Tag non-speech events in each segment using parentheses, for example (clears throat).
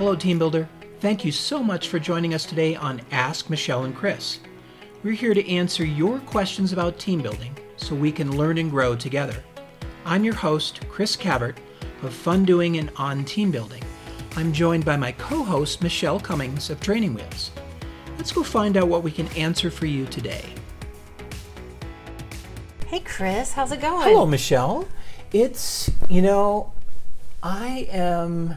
Hello, Team Builder. Thank you so much for joining us today on Ask Michelle and Chris. We're here to answer your questions about team building so we can learn and grow together. I'm your host, Chris Cavert of Fun Doing and On Team Building. I'm joined by my co host, Michelle Cummings of Training Wheels. Let's go find out what we can answer for you today. Hey, Chris, how's it going? Hello, Michelle. It's, you know, I am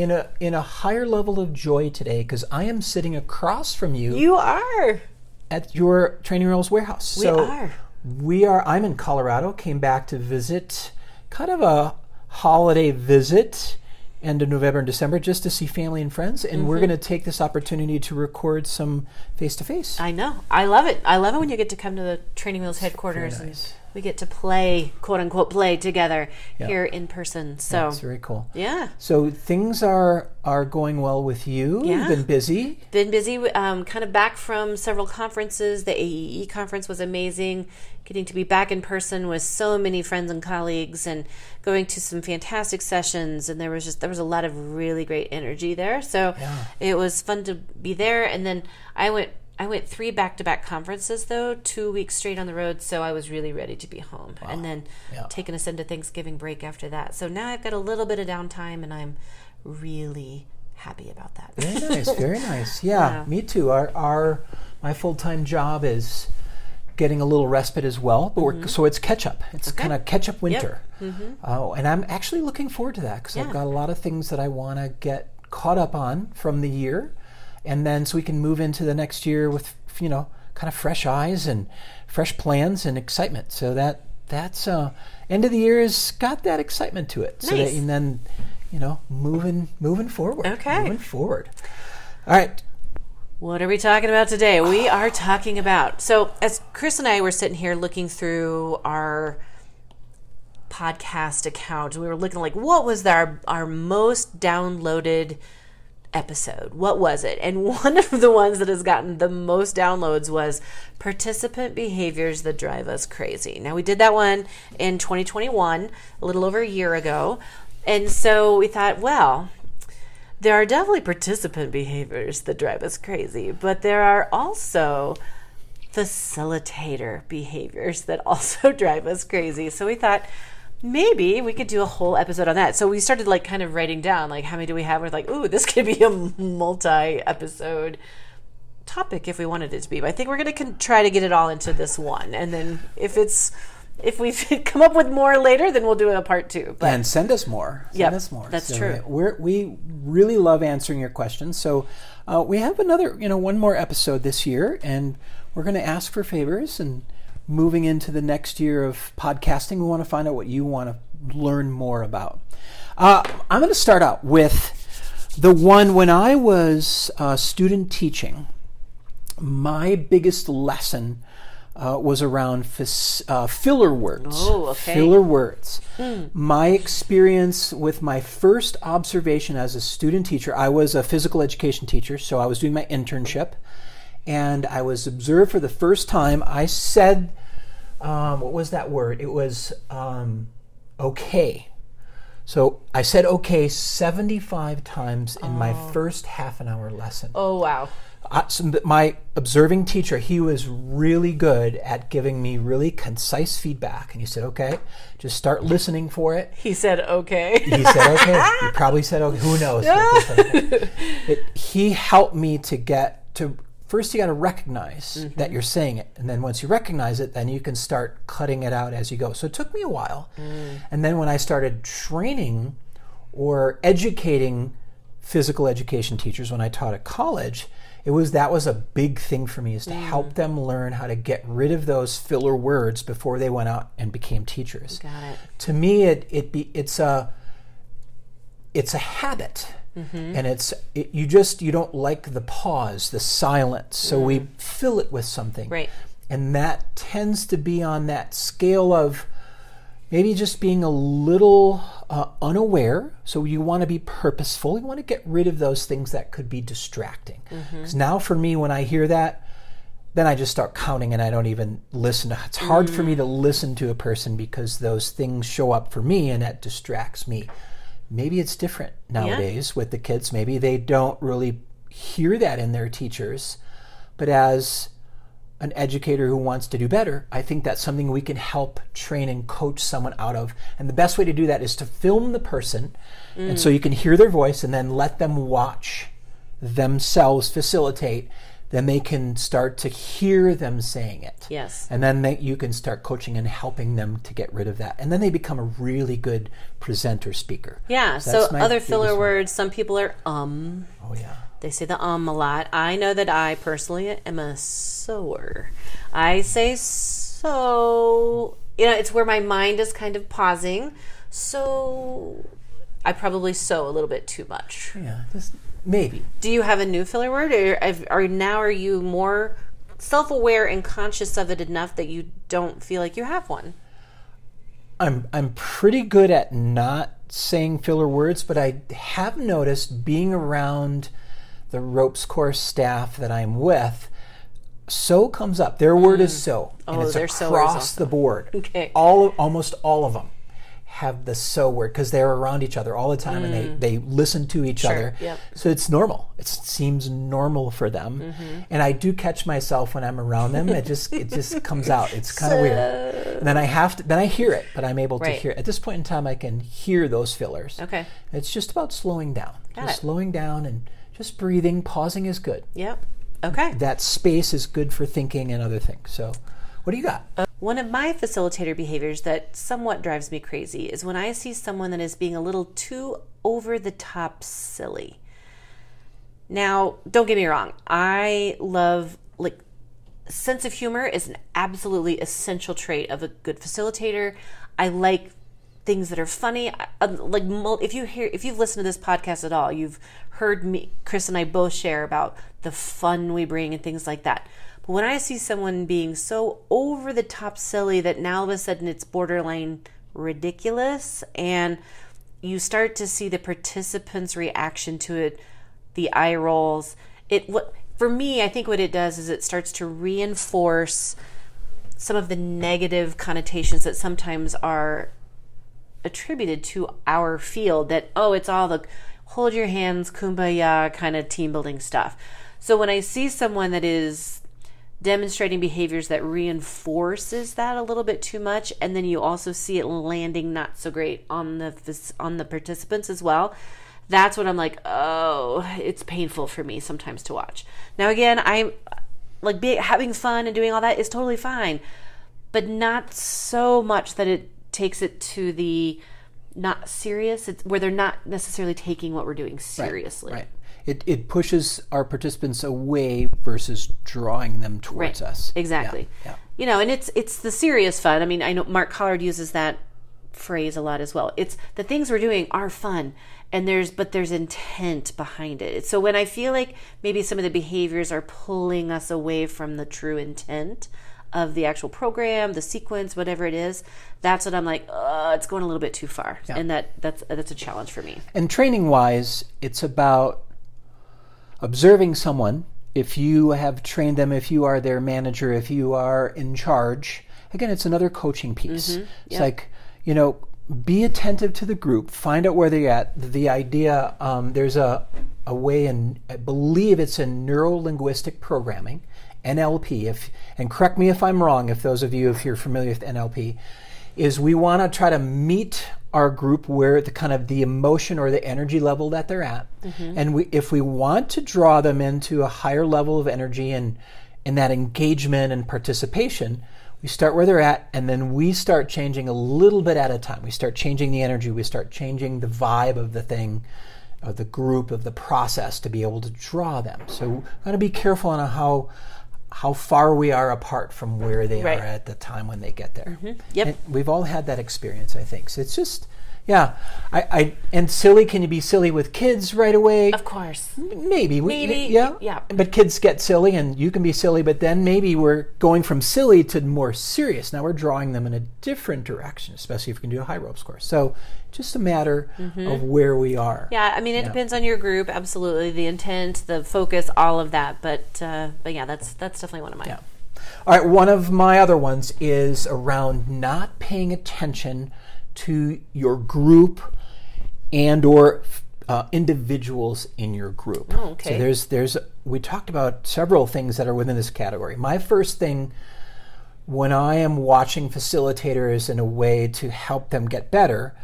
in a in a higher level of joy today because I am sitting across from you. You are at your Training Wheels warehouse. We so are. We are. I'm in Colorado. Came back to visit, kind of a holiday visit, end of November and December, just to see family and friends. And mm-hmm. we're going to take this opportunity to record some face to face. I know. I love it. I love it when you get to come to the Training Wheels headquarters nice. and we get to play, quote unquote, play together yeah. here in person. So that's very cool. Yeah. So things are are going well with you. Yeah. You've been busy. Been busy. Um, kind of back from several conferences. The AEE conference was amazing. Getting to be back in person with so many friends and colleagues, and going to some fantastic sessions. And there was just there was a lot of really great energy there. So yeah. it was fun to be there. And then I went I went three back to back conferences though, two weeks straight on the road, so I was really ready to be home. Wow. And then yeah. taking us into Thanksgiving break after that. So now I've got a little bit of downtime and I'm really happy about that. Very (laughs) nice, very nice. Yeah, yeah, me too. Our our my full time job is getting a little respite as well, but mm-hmm. so it's catch up. It's okay. kind of catch up winter. Yep. Mm-hmm. Uh, and I'm actually looking forward to that because yeah. I've got a lot of things that I want to get caught up on from the year and then so we can move into the next year with you know kind of fresh eyes and fresh plans and excitement. So that that's uh, end of the year has got that excitement to it. Nice. So that, and then you know moving moving forward. Okay, moving forward. All right. What are we talking about today? We are talking about so as Chris and I were sitting here looking through our podcast account, we were looking like what was our our most downloaded episode. What was it? And (laughs) one of the ones that has gotten the most downloads was participant behaviors that drive us crazy. Now, we did that one in 2021, a little over a year ago. And so we thought, well, there are definitely participant behaviors that drive us crazy, but there are also facilitator behaviors that (laughs) also drive us crazy. So we thought, maybe we could do a whole episode on that. So we started like kind of writing down like how many do we have? We're like, ooh, this (laughs) could be a multi-episode topic if we wanted it to be. But I think we're going to con- try to get it all into this one, and then if it's if we (laughs) come up with more later, then we'll do a part two. But and send us more. Send yep, us more. That's so true. we we really love answering your questions. So uh, we have another, you know, one more episode this year, and we're going to ask for favors and moving into the next year of podcasting, we want to find out what you want to learn more about. Uh, I'm going to start out with the one when I was uh, student teaching. My biggest lesson uh, was around f- uh, filler words. Oh, okay. Filler words. Hmm. My experience with my first observation as a student teacher, I was a physical education teacher, so I was doing my internship and I was observed for the first time. I said, um, what was that word? It was um, okay. So I said okay 75 times in oh. my first half an hour lesson. Oh, wow. Uh, so my observing teacher, he was really good at giving me really concise feedback. And he said, okay, just start listening for it. He said, okay. He said, okay. he probably said, okay. Who knows? (laughs) it, he helped me to get to first you got to recognize mm-hmm. that you're saying it and then once you recognize it then you can start cutting it out as you go so it took me a while mm. and then when i started training or educating physical education teachers when i taught at college it was that was a big thing for me is to mm. help them learn how to get rid of those filler words before they went out and became teachers Got it. to me it, it be, it's a it's a habit Mm-hmm. And it's it, you just you don't like the pause, the silence, so mm. we fill it with something. Right. And that tends to be on that scale of maybe just being a little uh, unaware. So you want to be purposeful. You want to get rid of those things that could be distracting. Because mm-hmm. now, for me, when I hear that, then I just start counting and I don't even listen. It's hard mm. for me to listen to a person because those things show up for me and that distracts me maybe it's different nowadays with the kids. Maybe they don't really hear that in their teachers. But as an educator who wants to do better, I think that's something we can help train and coach someone out of. And the best way to do that is to film the person, and so mm. you can hear their voice and then let them watch themselves facilitate. Then they can start to hear them saying it. Yes. And then they, you can start coaching and helping them to get rid of that. And then they become a really good presenter speaker. Yeah. So my other filler words, some people are um. Oh, yeah. They say the um a lot. I know that I personally am a sower. I say so. You know, it's where my mind is kind of pausing. So I probably so a little bit too much. Yeah. Just maybe. Do you have a new filler word, or are now are you more self-aware and conscious of it enough that you don't feel like you have one? I'm I'm pretty good at not saying filler words, but I have noticed being around the ropes course staff that I'm with, so comes up. Their word is mm. so, and Oh, it's they're sowers across the board. (laughs) Okay. all almost all of them have the so word because they're around each other all the time and they, they listen to each other. Mm. yep. So it's normal. It seems normal for them. Mm-hmm. And I do catch myself when I'm around them. It just it just (laughs) comes out. It's kind of weird. And then I have to then I hear it, but I'm able to hear it. At this point in time I can hear those fillers. Okay. It's just about slowing down. Got just it. slowing down and just breathing. Pausing is good. Yep. Okay. That space is good for thinking and other things. So what do you got? One of my facilitator behaviors that somewhat drives me crazy is when I see someone that is being a little too over the top silly. Now, don't get me wrong. I love like sense of humor is an absolutely essential trait of a good facilitator. I like things that are funny. Um, Like if you hear if you've listened to this podcast at all, you've heard me Chris and I both share about the fun we bring and things like that. But when I see someone being so over the top silly that now all of a sudden it's borderline ridiculous and you start to see the participants reaction to it the eye rolls it what for me i think what it does is it starts to reinforce some of the negative connotations that sometimes are attributed to our field that oh it's all the hold your hands kumbaya kind of team building stuff. So when i see someone that is demonstrating behaviors that reinforces that a little bit too much. And then you also see it landing not so great on the on the participants as well. That's when i'm like oh it's painful for me sometimes to watch. Now again i'm like be, having fun and doing all that is totally fine but not so much that it takes it to the not serious. It's where they're not necessarily taking what we're doing seriously. Right. It, it pushes our participants away versus drawing them towards us. Exactly. Yeah, yeah. You know, and it's it's the serious fun. I mean, I know Mark Collard uses that phrase a lot as well. It's the things we're doing are fun and there's but there's intent behind it. So when I feel like maybe some of the behaviors are pulling us away from the true intent of the actual program, the sequence, whatever it is, that's what I'm like, uh, it's going a little bit too far. And that that's that's a challenge for me. And training wise, it's about observing someone. If you have trained them, if you are their manager, if you are in charge, again, it's another coaching piece. It's like, you know, be attentive to the group, find out where they're at. The idea, um, there's a, a way, and I believe it's in neuro linguistic programming, NLP, if, and correct me if I'm wrong, if those of you, if you're familiar with NLP, is we want to try to meet our group where the kind of the emotion or the energy level that they're at. Mm-hmm. And we if we want to draw them into a higher level of energy and in that engagement and participation we start where they're at and then we start changing a little bit at a time. We start changing the energy. We start changing the vibe of the thing of the group of the process to be able to draw them. So we got to be careful on how how far we are apart from where they Right. are at the time when they get there. Mm-hmm. Yep. And we've all had that experience, I think. So it's just, yeah. I, I and silly. Can you be silly with kids right away? Of course. Maybe. We, Maybe, Yeah. yeah. But kids get silly, and you can be silly. But then maybe we're going from silly to more serious. Now we're drawing them in a different direction, especially if we can do a high ropes course. So just a matter of where we are. Mm-hmm. Yeah, I mean, it depends on your group. Absolutely, the intent, the focus, all of that. But uh, but yeah, that's that's definitely one of mine. Yeah. All right, one of my other ones is around not paying attention to your group and or uh, individuals in your group. Oh, okay. So there's there's we talked about several things that are within this category. My first thing when I am watching facilitators in a way to help them get better,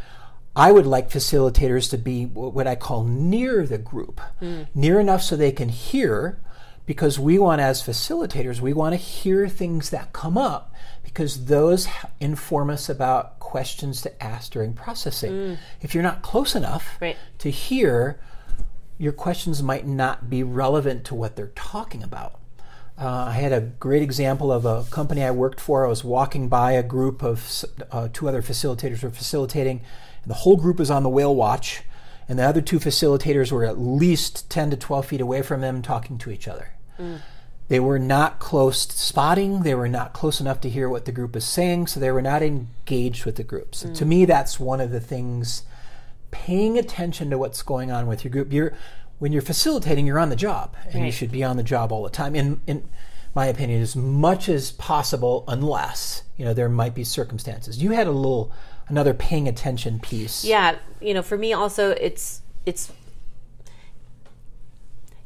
I would like facilitators to be what I call near the group, mm. near enough so they can hear, because we want, as facilitators, we want to hear things that come up because those inform us about questions to ask during processing. Mm. If you're not close enough right. to hear, your questions might not be relevant to what they're talking about. Uh, I had a great example of a company I worked for. I was walking by a group of uh, two other facilitators were facilitating, and the whole group was on the whale watch, and the other two facilitators were at least 10 to 12 feet away from them talking to each other. Mm. They were not close to spotting. They were not close enough to hear what the group is saying, so they were not engaged with the group. So mm. to me, that's one of the things. Paying attention to what's going on with your group. You're when you're facilitating, you're on the job, and right. you should be on the job all the time. In in my opinion, as much as possible, unless you know there might be circumstances. You had a little another paying attention piece. Yeah, you know, for me also, it's it's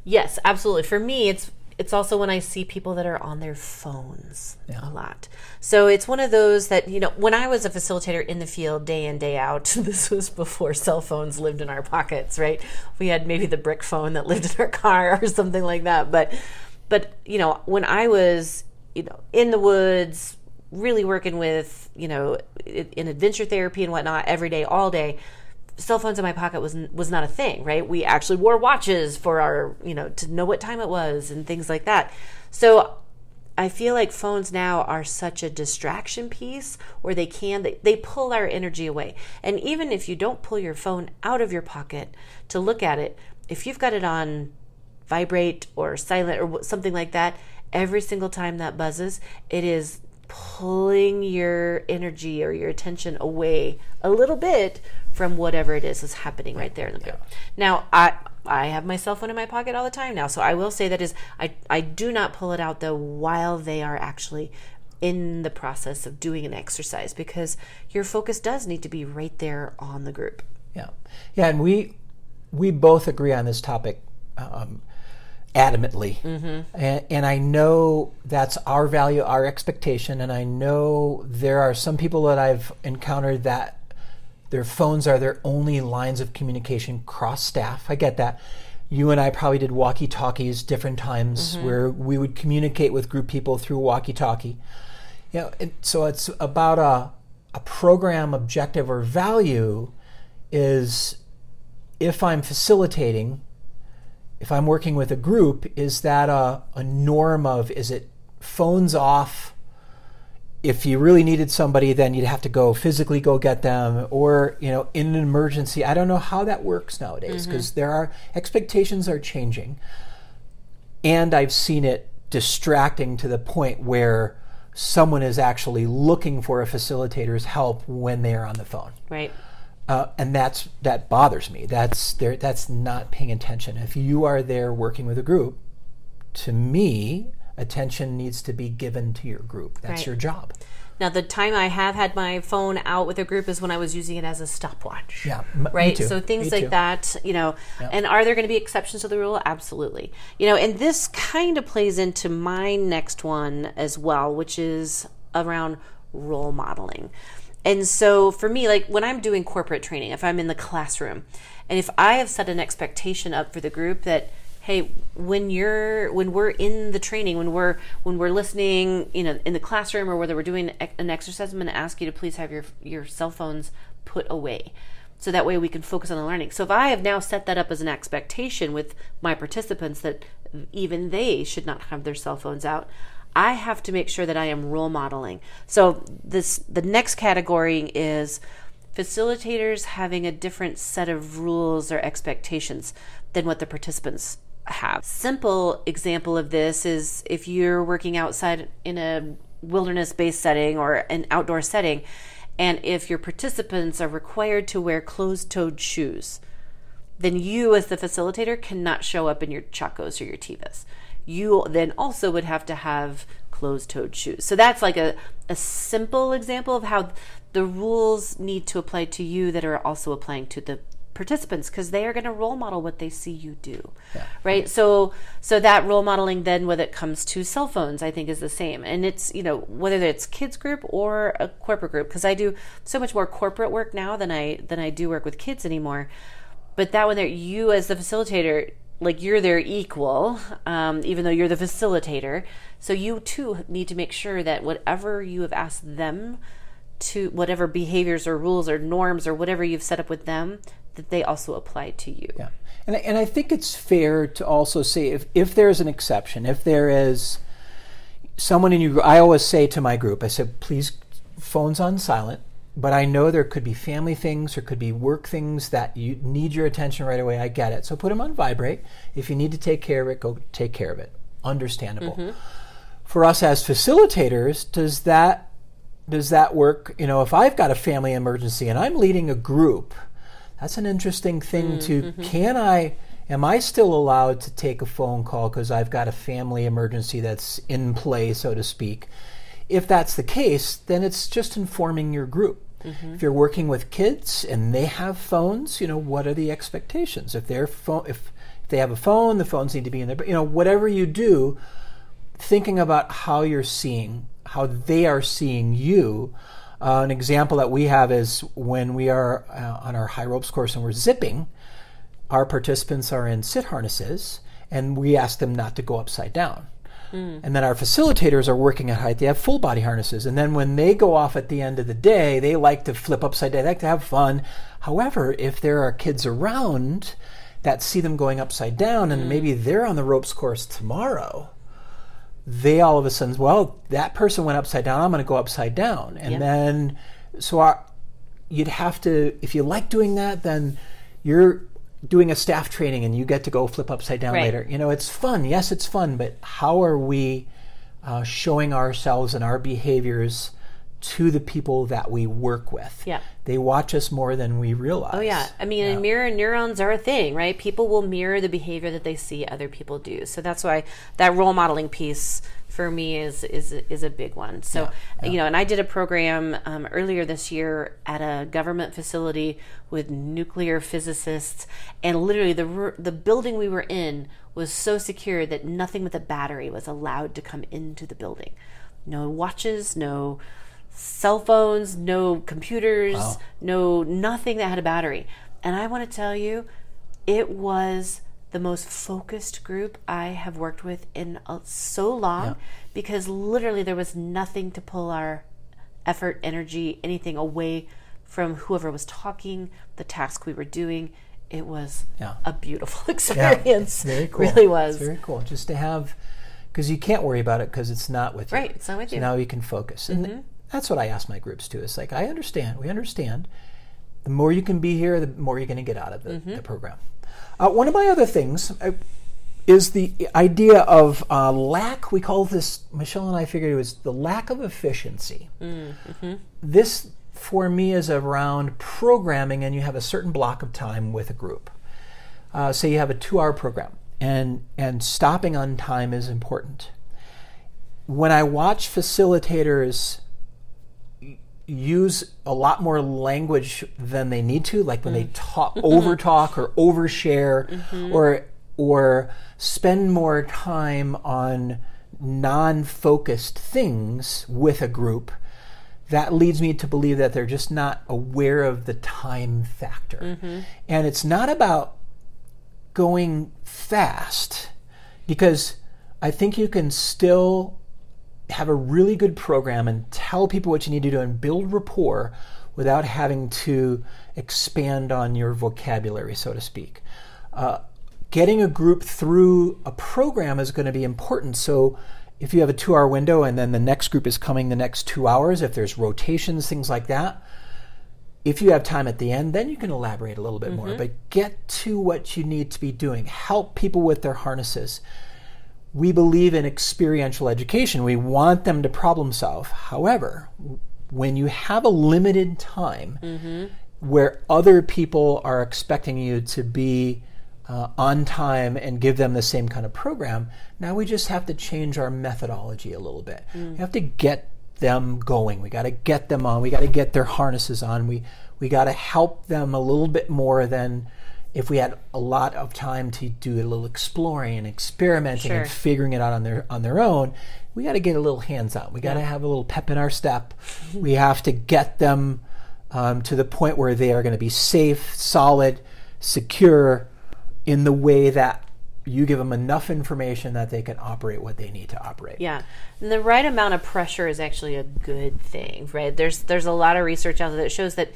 yes, absolutely. For me, it's it's also when I see people that are on their phones yeah. a lot. So it's one of those that, you know, when I was a facilitator in the field day in, day out, (laughs) this was before cell phones lived in our pockets, right? We had maybe the brick phone that (laughs) lived in our car or something like that. But, but, you know, when I was, you know, in the woods, really working with, you know, in adventure therapy and whatnot every day, all day, cell phones in my pocket was was not a thing, right? We actually wore watches for our, you know, to know what time it was and things like that. So I feel like phones now are such a distraction piece or they can they, they pull our energy away. And even if you don't pull your phone out of your pocket to look at it, if you've got it on vibrate or silent or something like that, every single time that buzzes, it is pulling your energy or your attention away a little bit from whatever it is that's happening right there in the group. Yeah. Now, I I have my cell phone in my pocket all the time now, so I will say that is I I do not pull it out though while they are actually in the process of doing an exercise because your focus does need to be right there on the group. Yeah, yeah, and we we both agree on this topic. Um, adamantly. Mm-hmm. And, and, I know that's our value, our expectation. And I know there are some people that I've encountered that their phones are their only lines of communication cross staff. I get that. You and I probably did walkie talkies different times mm-hmm. where we would communicate with group people through walkie talkie. You know, it, so it's about a, a program objective or value is if I'm facilitating, if I'm working with a group, is that a, a norm of is it phones off if you really needed somebody, then you'd have to go physically go get them, or you know, in an emergency. I don't know how that works nowadays because mm-hmm. there are expectations are changing, and I've seen it distracting to the point where someone is actually looking for a facilitator's help when they are on the phone. Right. Uh, and that's that bothers me. That's there. That's not paying attention. If you are there working with a group, to me, attention needs to be given to your group. That's right. your job. Now, the time I have had my phone out with a group is when I was using it as a stopwatch. Yeah, m- right. So things me like too. that, you know. Yeah. And are there going to be exceptions to the rule? Absolutely. You know, and this kind of plays into my next one as well, which is around role modeling. And so for me, like when I'm doing corporate training, if I'm in the classroom, and if I have set an expectation up for the group that hey when you're when we're in the training when we're when we're listening you know in the classroom or whether we're doing an exercise i'm going to ask you to please have your your cell phones put away so that way we can focus on the learning. So if i have now set that up as an expectation with my participants that even they should not have their cell phones out i have to make sure that i am role modeling so this the next category is facilitators having a different set of rules or expectations than what the participants have. Simple example of this is if you're working outside in a wilderness based setting or an outdoor setting, and if your participants are required to wear closed toed shoes, then you, as the facilitator, cannot show up in your Chacos or your Tevas. You then also would have to have closed toed shoes. So that's like a, a simple example of how the rules need to apply to you that are also applying to the participants because they are going to role model what they see you do yeah. right so so that role modeling then when it comes to cell phones i think is the same and it's you know whether it's kids group or a corporate group because i do so much more corporate work now than i than i do work with kids anymore but that when they're you as the facilitator like you're their equal um, even though you're the facilitator so you too need to make sure that whatever you have asked them to whatever behaviors or rules or norms or whatever you've set up with them that they also apply to you. Yeah. And, and I think it's fair to also say if, if there's an exception, if there is someone in you, I always say to my group, I said, please, phones on silent. But I know there could be family things, or could be work things that you need your attention right away. I get it. So put them on vibrate. If you need to take care of it, go take care of it. Understandable. Mm-hmm. For us as facilitators, does that does that work? You know, if I've got a family emergency and I'm leading a group, that's an interesting thing mm, mm-hmm. to can I am I still allowed to take a phone call because I've got a family emergency that's in play, so to speak? If that's the case, then it's just informing your group. Mm-hmm. If you're working with kids and they have phones, you know, what are the expectations? If they're phone if, if they have a phone, the phones need to be in there. You know, whatever you do, thinking about how you're seeing, how they are seeing you, uh, an example that we have is when we are uh, on our high ropes course and we're zipping, our participants are in sit harnesses and we ask them not to go upside down. Mm. And then our facilitators are working at height. They have full body harnesses. And then when they go off at the end of the day, they like to flip upside down. They like to have fun. However, if there are kids around that see them going upside down and mm. maybe they're on the ropes course tomorrow, they all of a sudden, well, that person went upside down. I'm going to go upside down, and yep. then so our, you'd have to if you like doing that, then you're doing a staff training and you get to go flip upside down right. later. You know, it's fun. Yes, it's fun, but how are we uh, showing ourselves and our behaviors? To the people that we work with. Yeah. They watch us more than we realize. Oh yeah. I mean, yeah. mirror neurons are a thing, right? People will mirror the behavior that they see other people do. So that's why that role modeling piece for me is is is a big one. So yeah, yeah. you know, and I did a program um, earlier this year at a government facility with nuclear physicists, and literally the the building we were in was so secure that nothing with a battery was allowed to come into the building. No watches, no cell phones, no computers, wow. no nothing that had a battery. And I want to tell you, it was the most focused group I have worked with in so long yeah. because literally there was nothing to pull our effort, energy, anything away from whoever was talking, the task we were doing. It was yeah. a beautiful (laughs) experience. Yeah, very cool. Really was. It's very cool. Just to have, because you can't worry about it because it's not with you. Right, it's not with so you. Now you can focus. Mm-hmm. And that's what I ask my groups too. It's like, I understand, we understand. The more you can be here, the more you're going to get out of the, mm-hmm. the program. Uh, one of my other things uh, is the idea of uh, lack. We call this, Michelle and I figured it was the lack of efficiency. Mm-hmm. This, for me, is around programming, and you have a certain block of time with a group. Uh, say you have a two hour program, and, and stopping on time is important. When I watch facilitators use a lot more language than they need to, like when mm. they (laughs) talk, over talk or overshare, mm-hmm. or or spend more time on non-focused things with a group. That leads me to believe that they're just not aware of the time factor, mm-hmm. and it's not about going fast because I think you can still have a really good program and tell people what you need to do and build rapport without having to expand on your vocabulary, so to speak. Uh, getting a group through a program is going to be important. So if you have a two hour window and then the next group is coming the next two hours, if there's rotations, things like that, if you have time at the end, then you can elaborate a little bit mm-hmm. more. But get to what you need to be doing. Help people with their harnesses we believe in experiential education. We want them to problem solve. However, when you have a limited time mm-hmm. where other people are expecting you to be uh, on time and give them the same kind of program, now we just have to change our methodology a little bit. Mm. We have to get them going. We got to get them on. We got to get their harnesses on. We We got to help them a little bit more than if we had a lot of time to do a little exploring and experimenting Sure. and figuring it out on their on their own. We got to get a little hands on. We got to Yeah. have a little pep in our step. we have to get them um, to the point where they are going to be safe, solid, secure in the way that you give them enough information that they can operate what they need to operate. Yeah, and the right amount of pressure is actually a good thing, right? There's there's a lot of research out there that shows that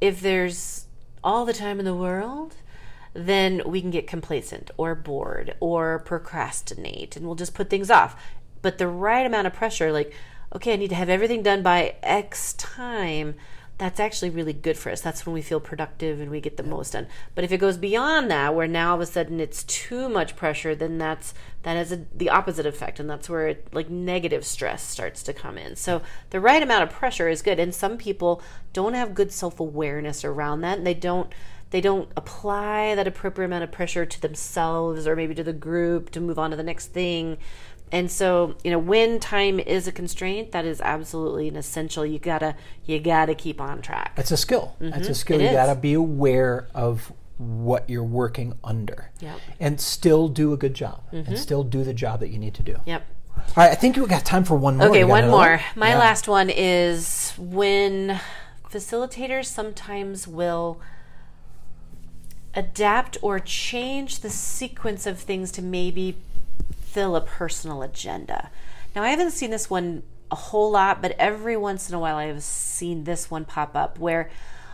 if there's all the time in the world, then we can get complacent or bored or procrastinate, and we'll just put things off. But the right amount of pressure, like, okay, I need to have everything done by X time. That's actually really good for us. That's when we feel productive and we get the most done. But if it goes beyond that, where now all of a sudden it's too much pressure, then that's that has a, the opposite effect, and that's where it, like negative stress starts to come in. So the right amount of pressure is good, and some people don't have good self awareness around that, and they don't they don't apply that appropriate amount of pressure to themselves or maybe to the group to move on to the next thing. And so, you know, when time is a constraint, that is absolutely an essential. You gotta, you gotta keep on track. That's a skill. That's a skill. Mm-hmm. It you is. got to be aware of what you're working under Yep. Mm-hmm. and still do a good job and still do the job that you need to do. Yep. All right, I think we got time for one more. Okay, one another more. My Yeah. last one is when facilitators sometimes will adapt or change the sequence of things to maybe fill a personal agenda. Now, I haven't seen this one a whole lot, but every once in a while I have seen this one pop up where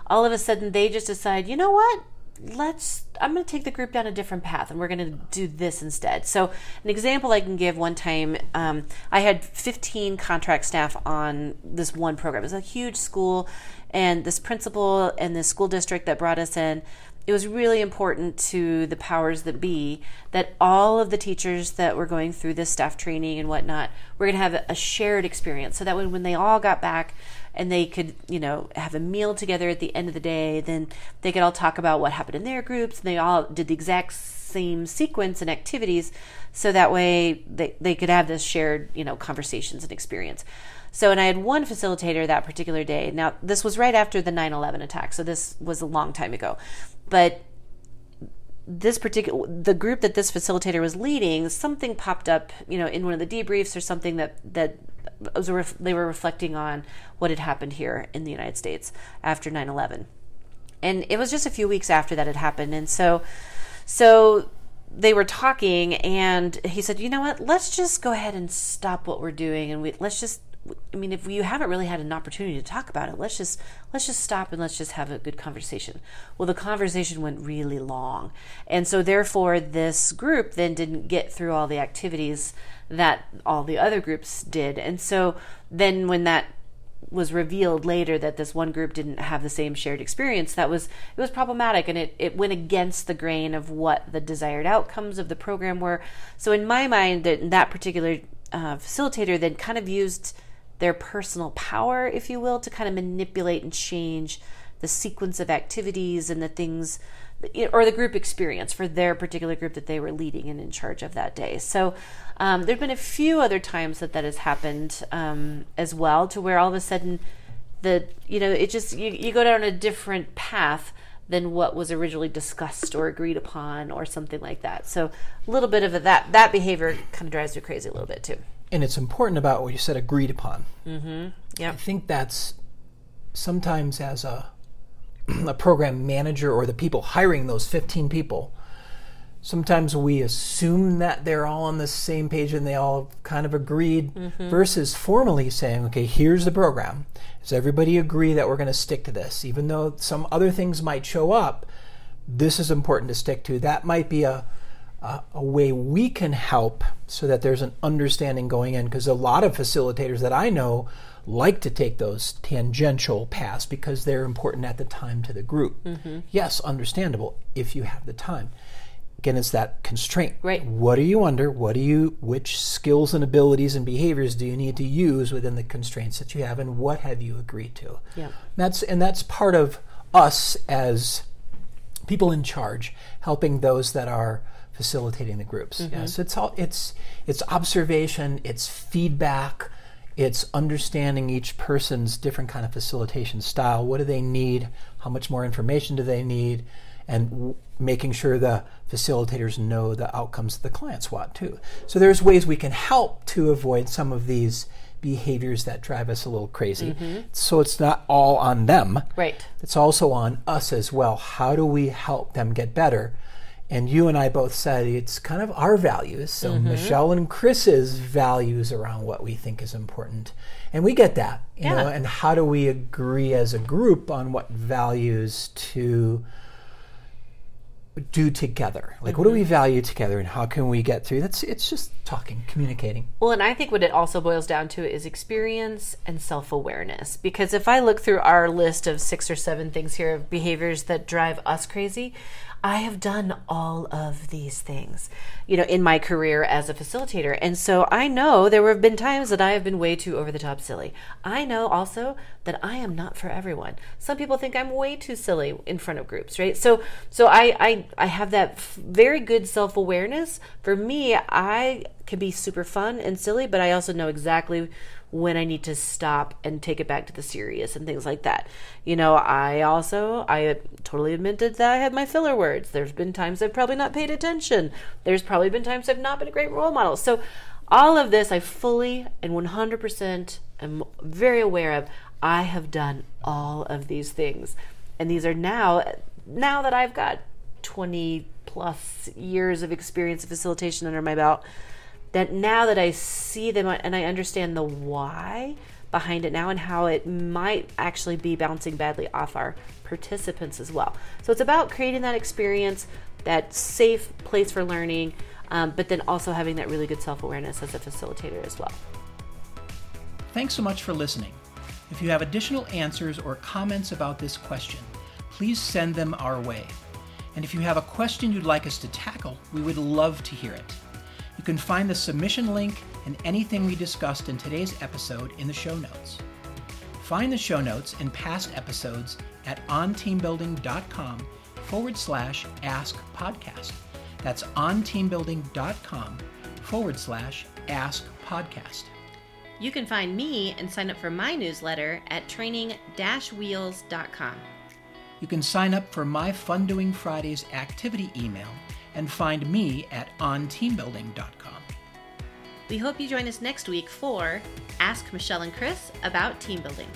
all of a sudden they just decide, you know what? Let's, I'm going to take the group down a different path and we're going to do this instead. So, an example I can give one time, um, I had 15 contract staff on this one program. It was a huge school, and this principal and this school district that brought us in it was really important to the powers that be that all of the teachers that were going through this staff training and whatnot were going to have a shared experience so that when, when they all got back and they could you know have a meal together at the end of the day then they could all talk about what happened in their groups and they all did the exact same sequence and activities so that way they, they could have this shared you know conversations and experience so, and I had one facilitator that particular day. Now, this was right after the 9 11 attack, so this was a long time ago. But this particular the group that this facilitator was leading something popped up you know in one of the debriefs or something that that was ref, they were reflecting on what had happened here in the United States after 9/11 and it was just a few weeks after that had happened. And so so they were talking and he said you know what? Let's just go ahead and stop what we're doing and we let's just I mean, if you haven't really had an opportunity to talk about it, let's just let's just stop and let's just have a good conversation. Well, the conversation went really long, and so therefore, this group then didn't get through all the activities that all the other groups did, and so then when that was revealed later that this one group didn't have the same shared experience that was it was problematic and it, it went against the grain of what the desired outcomes of the program were. So in my mind that that particular uh, facilitator then kind of used their personal power, if you will, to kind of manipulate and change the sequence of activities and the things or the group experience for their particular group that they were leading and in charge of that day. So um, there have been a few other times that that has happened um, as well, to where all of a sudden the you know it just you, you go down a different path than what was originally discussed or agreed upon or something like that. So a little bit of a, that that behavior kind of drives me crazy a little bit too. And it's important about what you said agreed upon. Mm-hmm. Yeah. I think that's sometimes as a (clears throat) a program manager or the people hiring those 15 people sometimes we assume that they're all on the same page and they all kind of agreed versus formally saying okay here's the program does everybody agree that we're going to stick to this even though some other things might show up this is important to stick to that might be a uh, a way we can help so that there's an understanding going in because a lot of facilitators that I know like to take those tangential paths because they're important at the time to the group. Yes, understandable if you have the time. Again, it's that constraint. Right. What are you under? What do you which skills and abilities and behaviors do you need to use within the constraints that you have and what have you agreed to? Yeah. That's and that's part of us as people in charge helping those that are facilitating the groups. yeah mm-hmm. so it's all it's it's observation, it's feedback, It's understanding each person's different kind of facilitation style. What do they need? How much more information do they need? And w- making sure the facilitators know the outcomes the clients want too. So there's ways we can help to avoid some of these behaviors that drive us a little crazy. Mm-hmm. So it's not all on them. Right. It's also on us as well. How do we help them get better? And you and I both said it's kind of our values. So mm-hmm. Michelle and Chris's values around what we think is important. And we get that, you know, Yeah. and how do we agree as a group on what values to do together? Like what do we mm-hmm. value together and how can we get through? That's it's just talking, communicating. Well, and I think what it also boils down to is experience and self awareness. Because if I look through our list of six or seven things here of behaviors that drive us crazy, I have done all of these things, you know, in my career as a facilitator. And so I know there have been times that I have been way too over the top silly. I know also that I am not for everyone. Some people think I'm way too silly in front of groups, right? So so I I, I have that very good self-awareness. For me, I can be super fun and silly, but I also know exactly when I need to stop and take it back to the serious and things like that. You know, I also I totally admitted that I had my filler words. There's been times I've probably not paid attention. There's probably been times I've not been a great role model. So all of this I fully and 100% am very aware of. I have done all of these things. And these are now now that I've got 20 plus years of experience of facilitation under my belt that now that I see them and I understand the why behind it now and how it might actually be bouncing badly off our participants as well. So it's about creating that experience, that safe place for learning, um, but then also having that really good self awareness as a facilitator as well. Thanks so much for listening. If you have additional answers or comments about this question, please send them our way. And if you have a question you'd like us to tackle, we would love to hear it. You can find the submission link and anything we discussed in today's episode in the show notes. Find the show notes and past episodes at onteambuilding.com forward slash ask podcast. That's onteambuilding.com forward slash ask podcast. You can find me and sign up for my newsletter at training wheels.com. You can sign up for my Fun Doing Fridays activity email and find me at onteambuilding.com. We hope you join us next week for Ask Michelle and Chris about team building.